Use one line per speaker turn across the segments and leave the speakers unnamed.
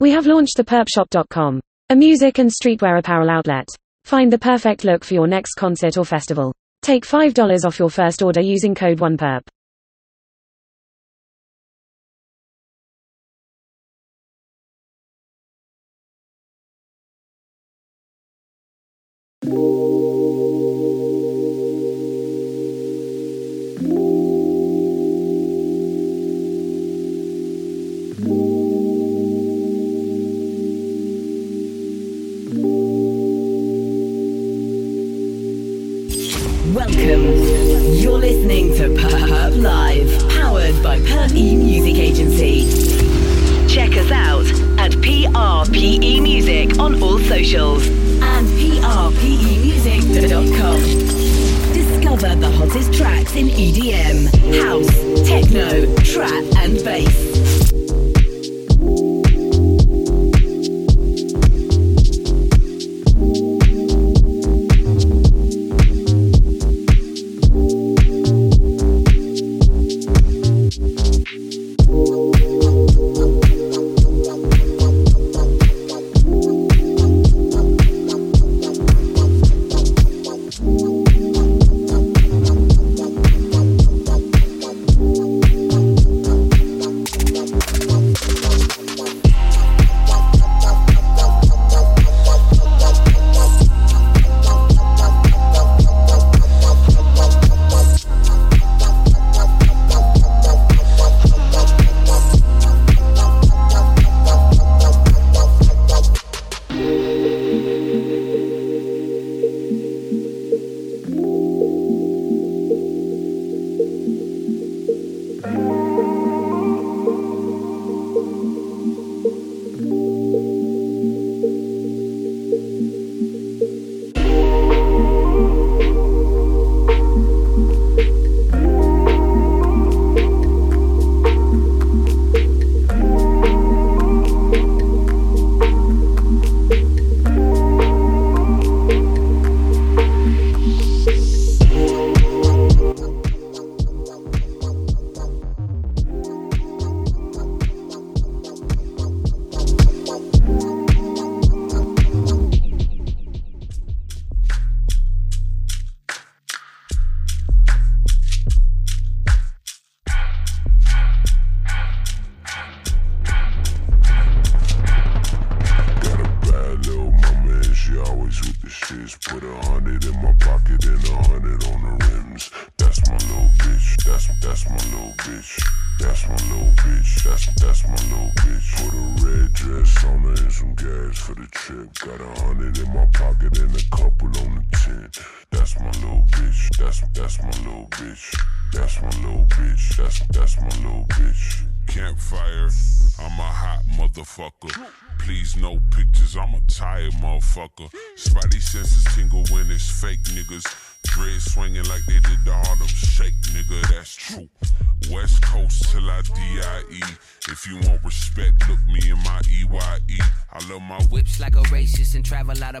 We have launched the perpshop.com, a music and streetwear apparel outlet. Find the perfect look for your next concert or festival. Take $5 off your first order using code 1PERP.
Hottest tracks in EDM, house, techno, trap, and bass.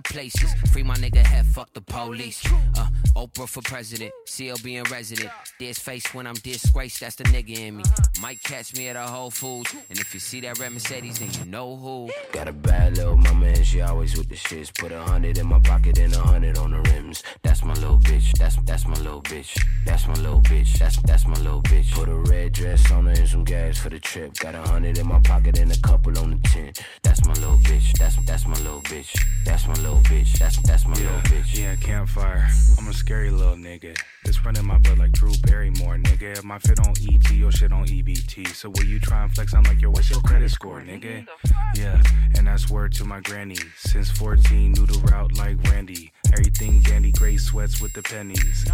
Places. My nigga head, fuck the police. Uh, Oprah for president, CLB in resident. There's face when I'm disgraced, that's the nigga in me. Might catch me at a Whole Foods, and if you see that red Mercedes, then you know who.
Got a bad little mama and she always with the shits. Put a hundred in my pocket and a hundred on the rims. That's my little bitch. That's that's my little bitch. That's my little bitch. That's that's my little bitch. Put a red dress on her and some gas for the trip. Got a hundred in my pocket and a couple on the tent. That's my little bitch. That's that's my little bitch. That's my little bitch. That's that's my little bitch.
Yeah, campfire. I'm a scary little nigga. It's running my blood like Drew Barrymore, nigga. If My fit on ET, your shit on EBT. So will you try and flex? I'm like, yo, what's your credit score, nigga? Yeah, and that's word to my granny. Since 14, knew the route like Randy. Everything dandy, gray sweats with the pennies.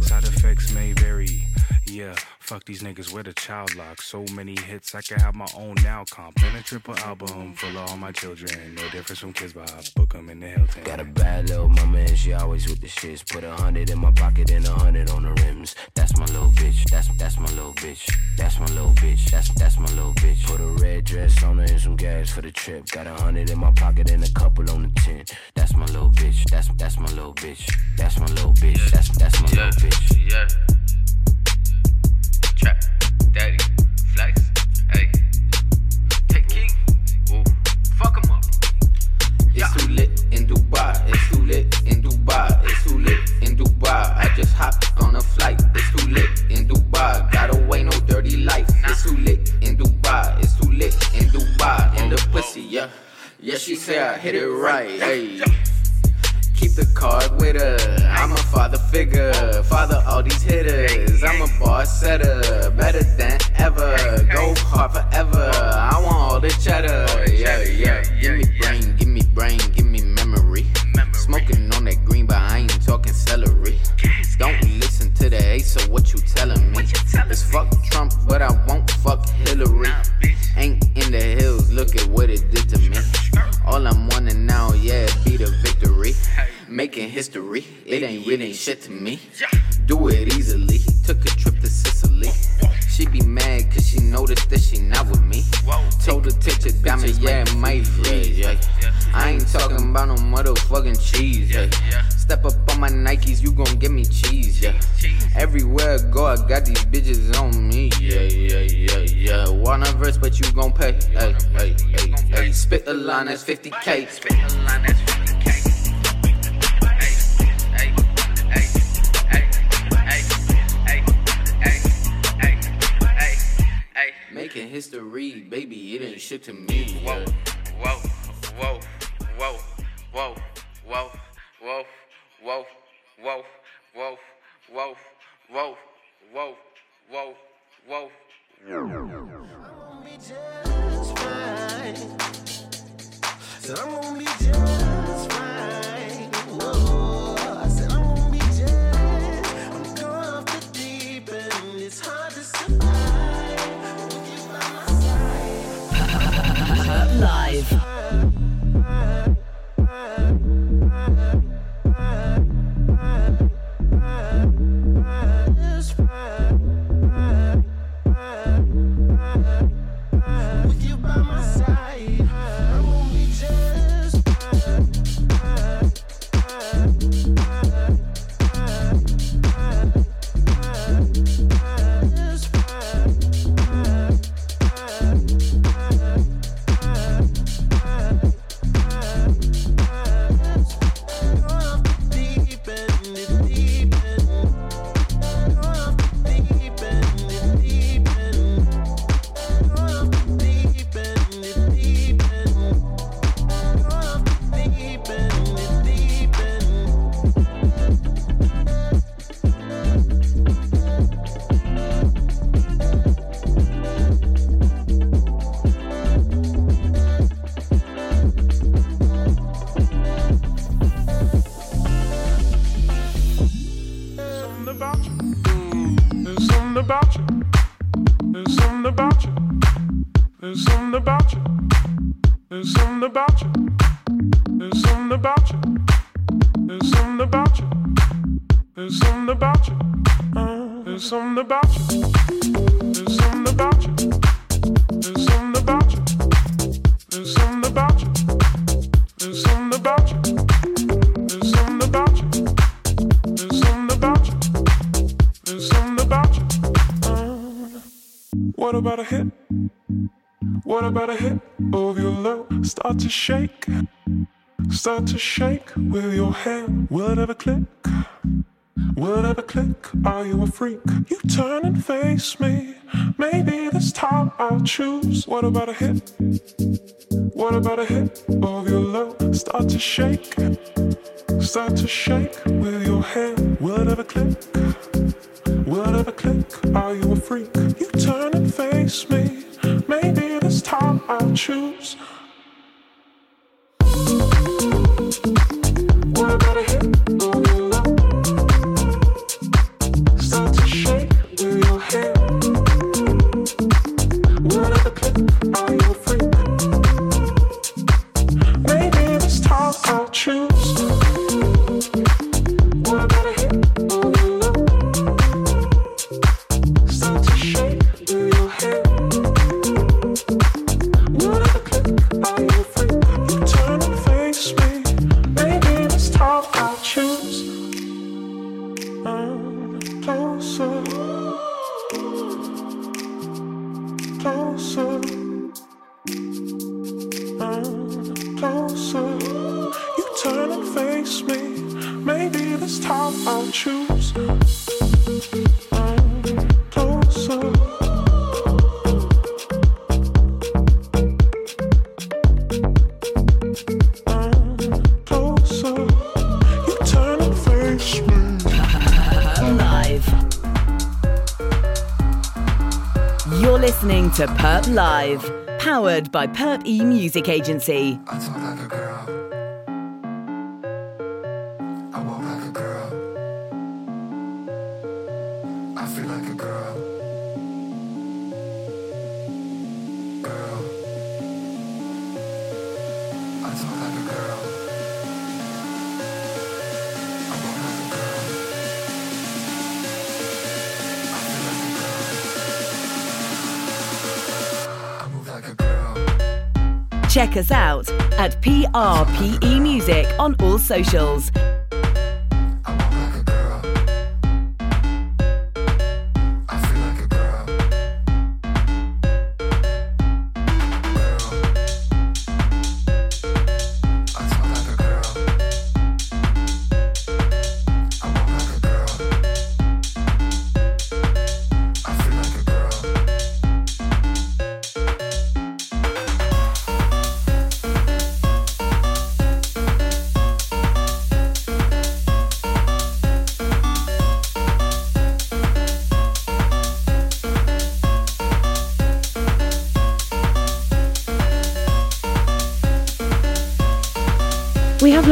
Side effects may vary. Yeah, fuck these niggas with a child lock. So many hits, I can have my own now comp. And a triple album full of all my children. No difference from kids, but I book them in the Hilton.
Got a bad little mama and she always with the shits. Put a hundred in my pocket and a hundred on the rims. That's my little bitch. That's that's my little bitch. That's my little bitch. That's that's my little bitch. Put a red dress on her and some gas for the trip. Got a hundred in my pocket and a couple on the tin. That's my little bitch. That's that's my little bitch. That's my little bitch. That's that's my little bitch.
yeah. Trap, daddy,
50k. Spit a line, that's 50k. Making history, baby, it ain't shit to me.
Whoa, whoa, whoa, whoa, whoa, whoa, whoa, whoa, whoa, whoa, whoa, whoa, whoa, whoa, whoa.
Start to shake with your hand. Will it ever click? Will it ever click? Are you a freak? You turn and face me. Maybe this time I'll choose. What about a hit? What about a hit of your love? Start to shake. Start to shake with your hand. Will it ever click? Will it ever click? Are you a freak? You turn and face me. Maybe this time I'll choose. Thank you.
Perp Live, powered by Perp E Music Agency. Check us out at PRPE Music on all socials.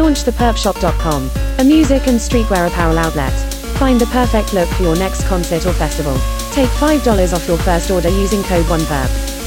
Launch theperpshop.com, a
music and streetwear apparel outlet. Find the perfect look for your next concert or festival. Take $5 off your first order using code 1PERP.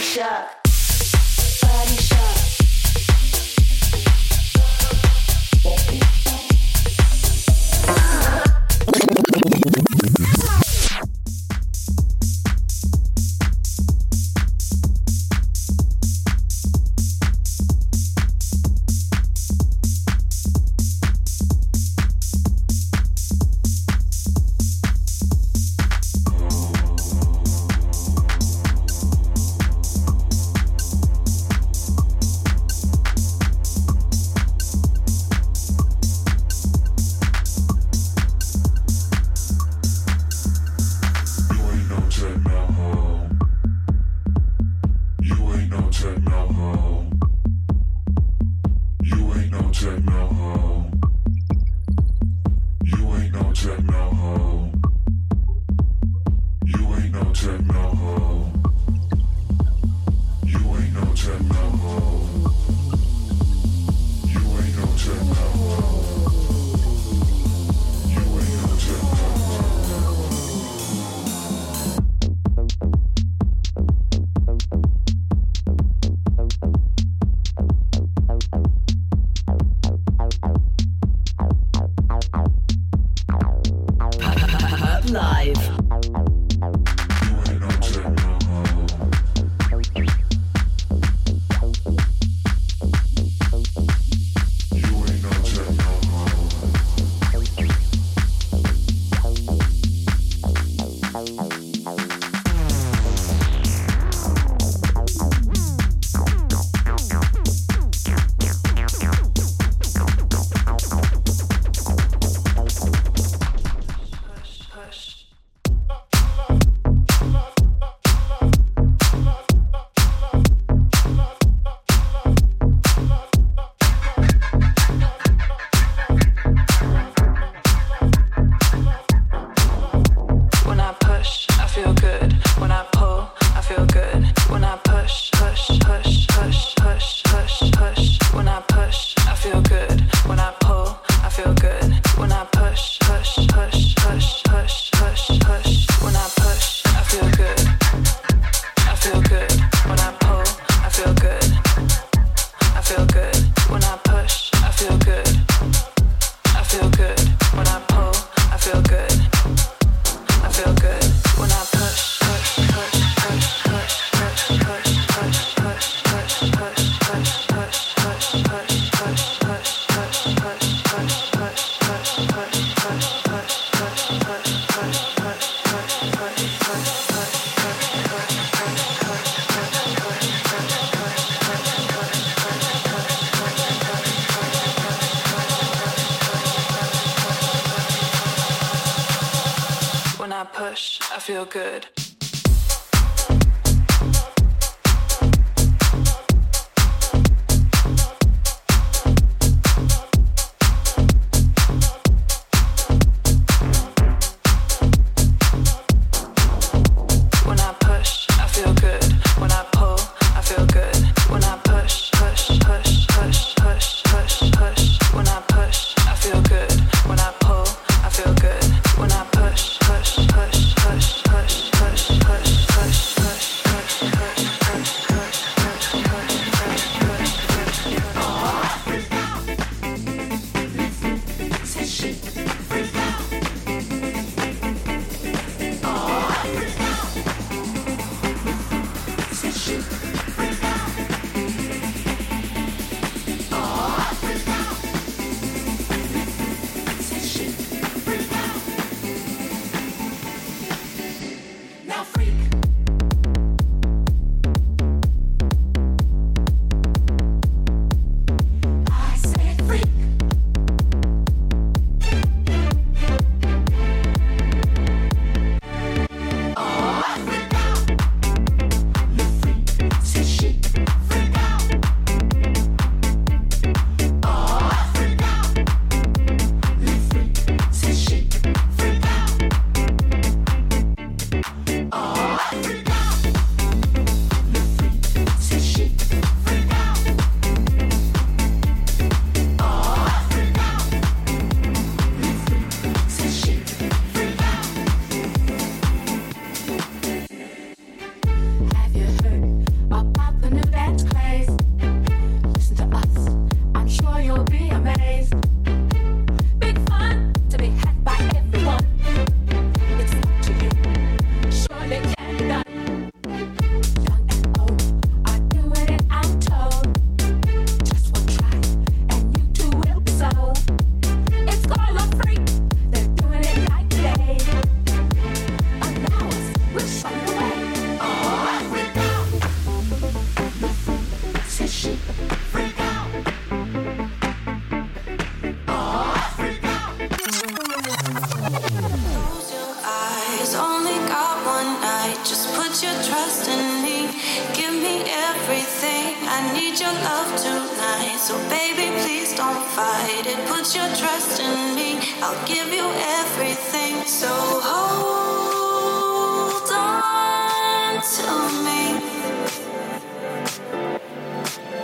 Shut.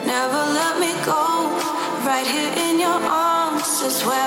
Never let me go. Right here in your arms is where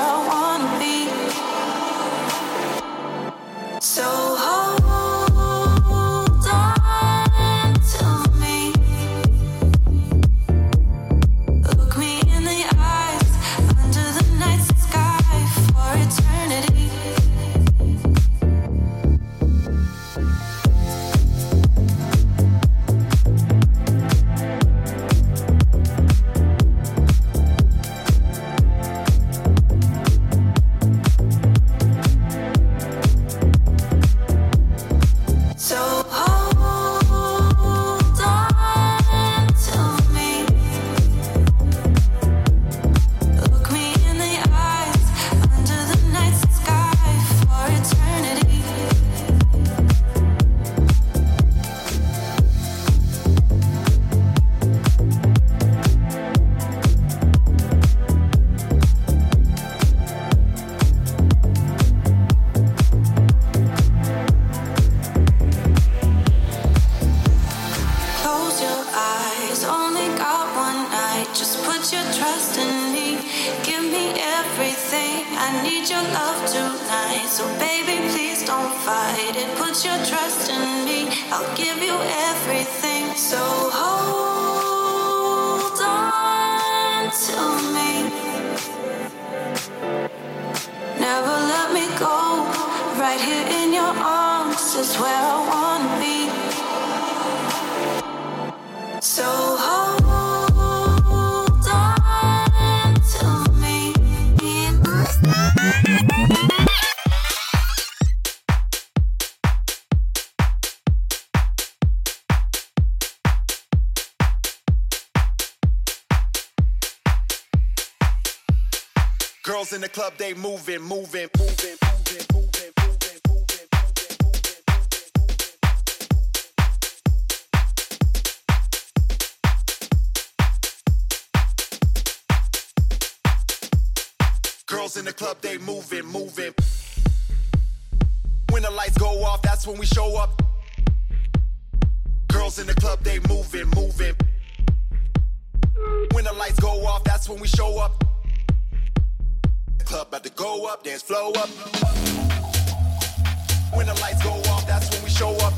moving, moving, moving, moving, moving. Girls in the club, they moving, moving. When the lights go off, that's when we show up. Girls in the club, they moving, moving. When the lights go off, that's when we show up. Club about to go up, dance flow up. When the lights go off, that's when we show up.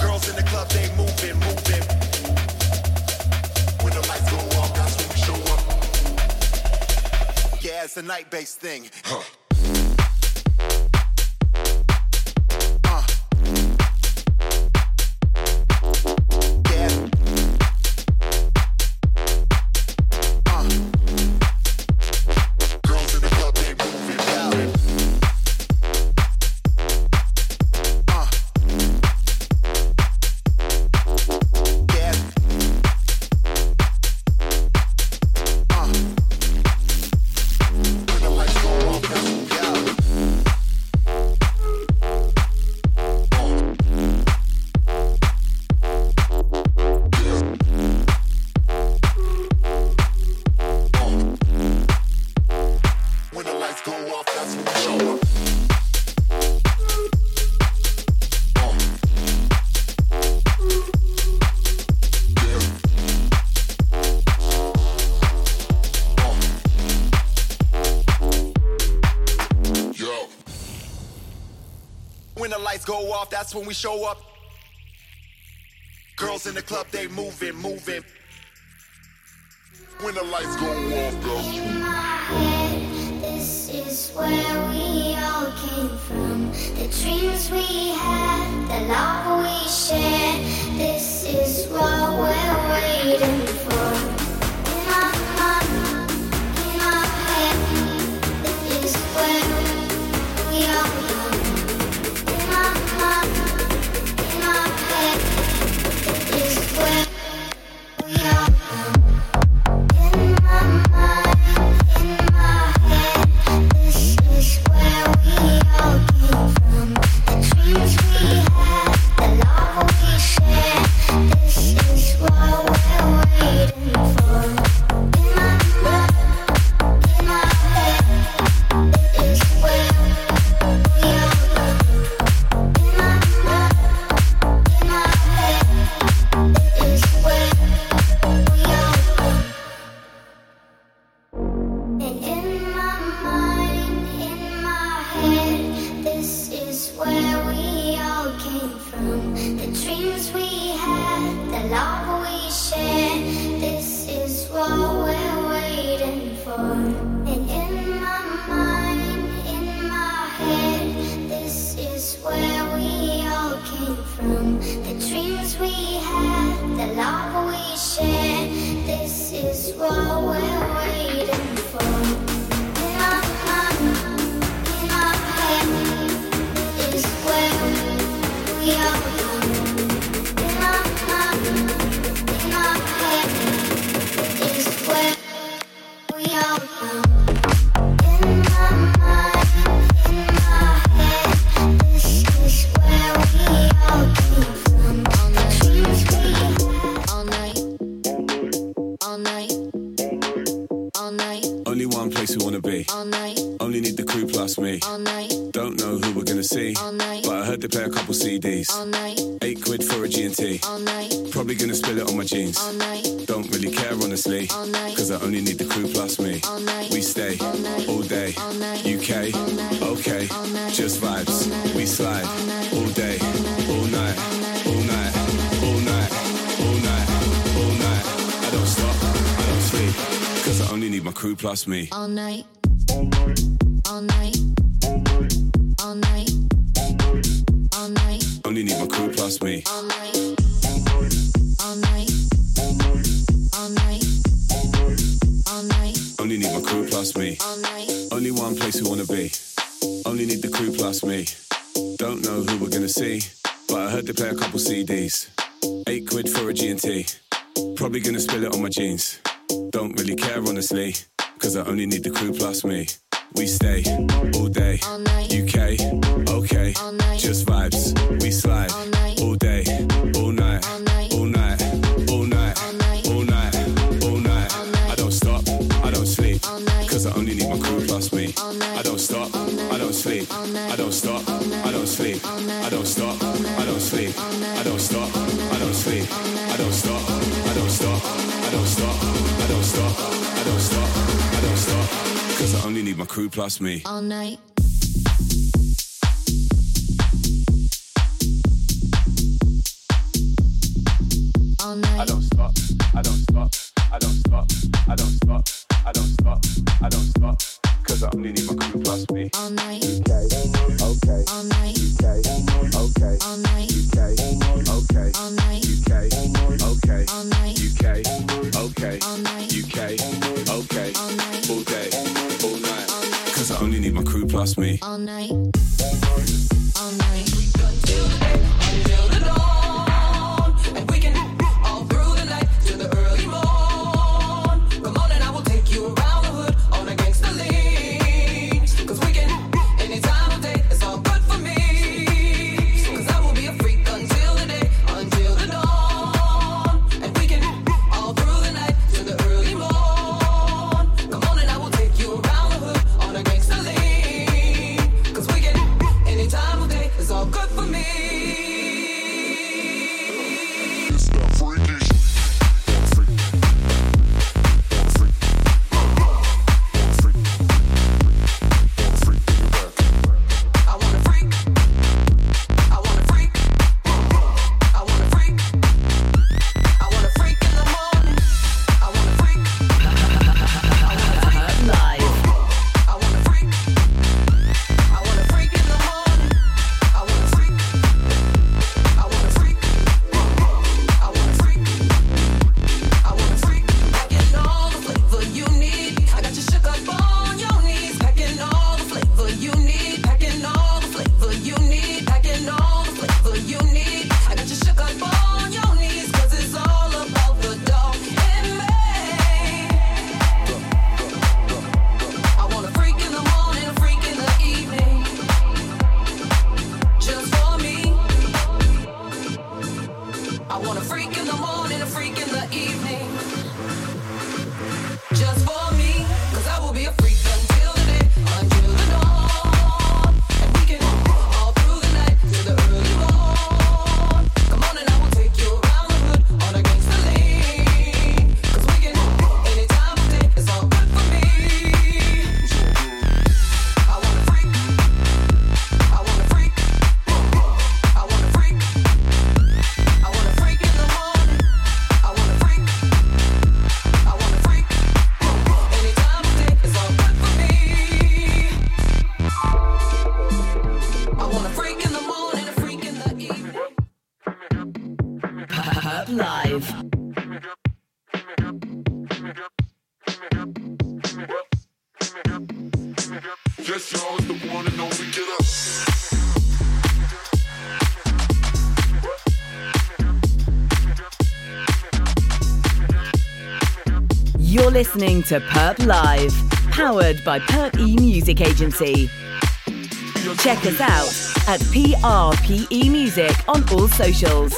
Girls in the club, they moving, moving. When the lights go off, that's when we show up. Yeah, it's a night-bass thing. Huh. Off, that's when we show up. Girls in the club, they moving, moving. When the lights go off, that's when
This is where we all came from. The dreams we had, the love we shared. This is what we're waiting for.
Only need the crew plus me. We stay
all
day.
all
UK, okay. Just vibes. We slide
all
day,
all night,
all night,
all night,
all night, all night, all night. I don't stop, I don't sleep. Cause I only need my crew plus me.
all night, all night, all night, all night, all night.
Only need my crew plus me.
all night,
crew plus me. Only one place we wanna be. Only need the crew plus me. Don't know who we're gonna see, but I heard they play a couple CDs. Eight quid for a G&T. Probably gonna spill it on my jeans. Don't really care honestly, cause I only need the crew plus me. We stay all day, UK, okay, just vibes. We slide I don't stop, I don't sleep, I don't stop, I don't sleep, I don't stop, I don't sleep, I don't stop, I don't sleep, I don't stop, I don't stop, I don't stop, I don't stop, I don't stop, I don't stop, cause I only need my crew plus me.
all night. All night.
I don't stop, I don't stop, I don't stop, I don't stop, I don't stop, I don't stop, cause I only need my crew plus me.
all night,
UK, okay,
all night,
UK, okay,
all night,
UK, okay,
all night,
UK, okay,
all night,
UK, okay,
all night,
UK, okay,
all night,
all day, all night,
all night,
cause I only need my crew plus me.
all night,
Up
Live.
Y'all is the one and only get up.
You're listening to PVRP Live, powered by Perp E Music Agency. Check us out at PVRP Music on all socials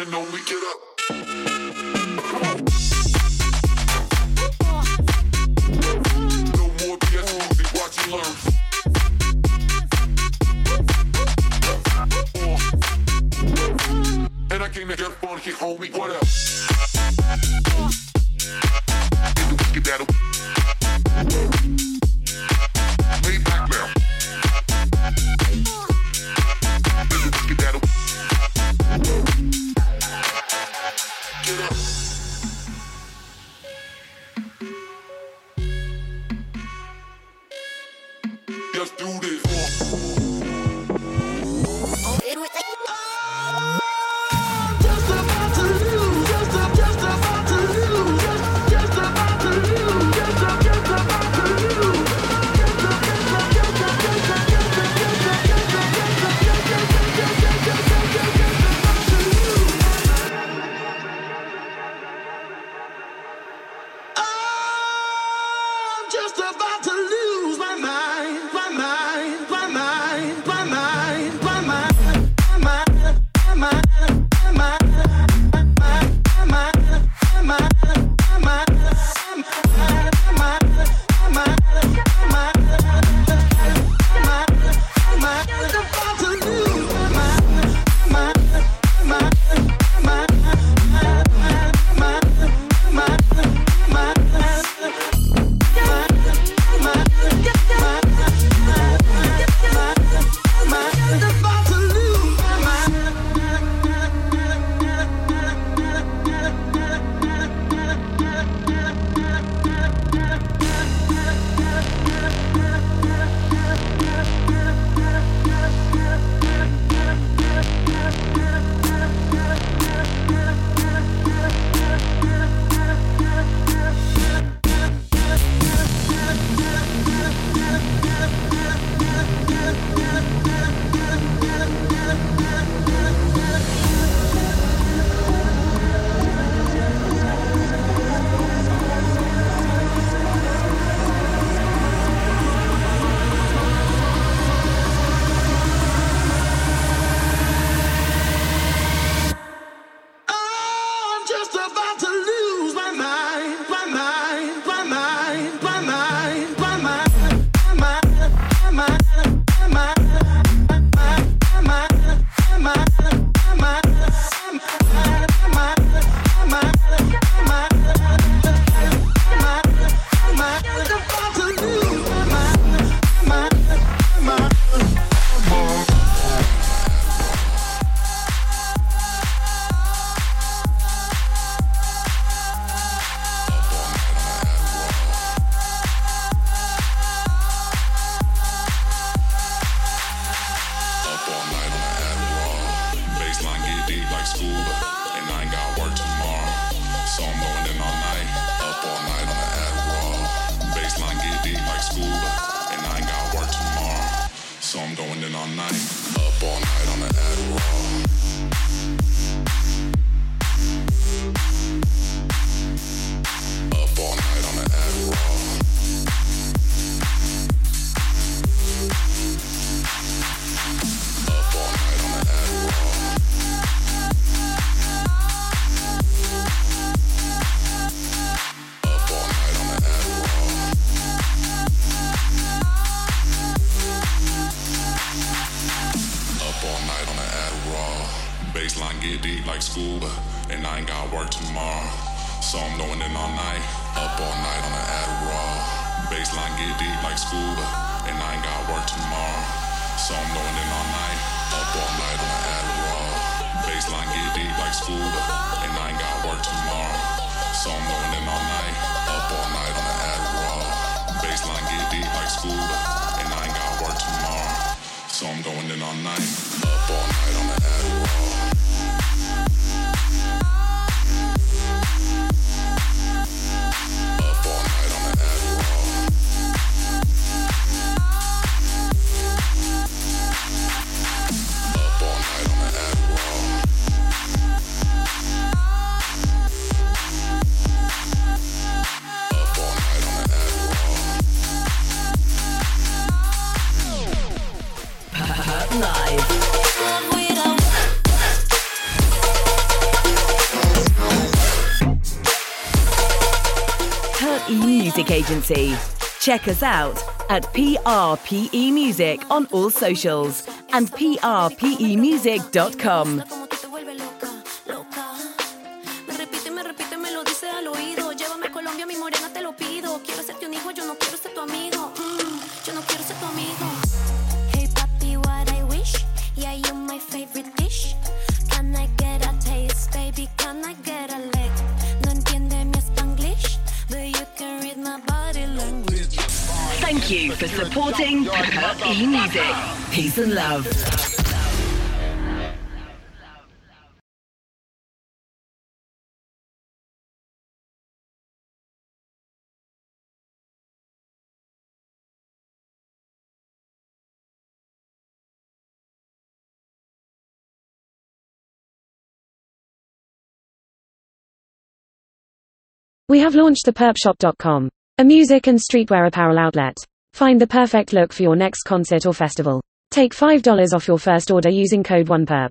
and only get up. Work tomorrow. So I'm going in all night, up all night on an Adderall. Bassline get deep like scuba, and I ain't got work tomorrow. So I'm going in all night, up all night on an Adderall. Bassline get deep like scuba, and I ain't got work tomorrow. So I'm going in all night, up all night on an Adderall. Bassline get deep like scuba, and I ain't got work tomorrow. So I'm going in all night, up all night on an Adderall. Up
Check us out at PVRP Music on all socials and pvrpmusic.com. supporting E Music. Peace and love.
We have launched the pvrpshop.com, a music and streetwear apparel outlet. Find the perfect look for your next concert or festival. Take $5 off your first order using code 1PERP.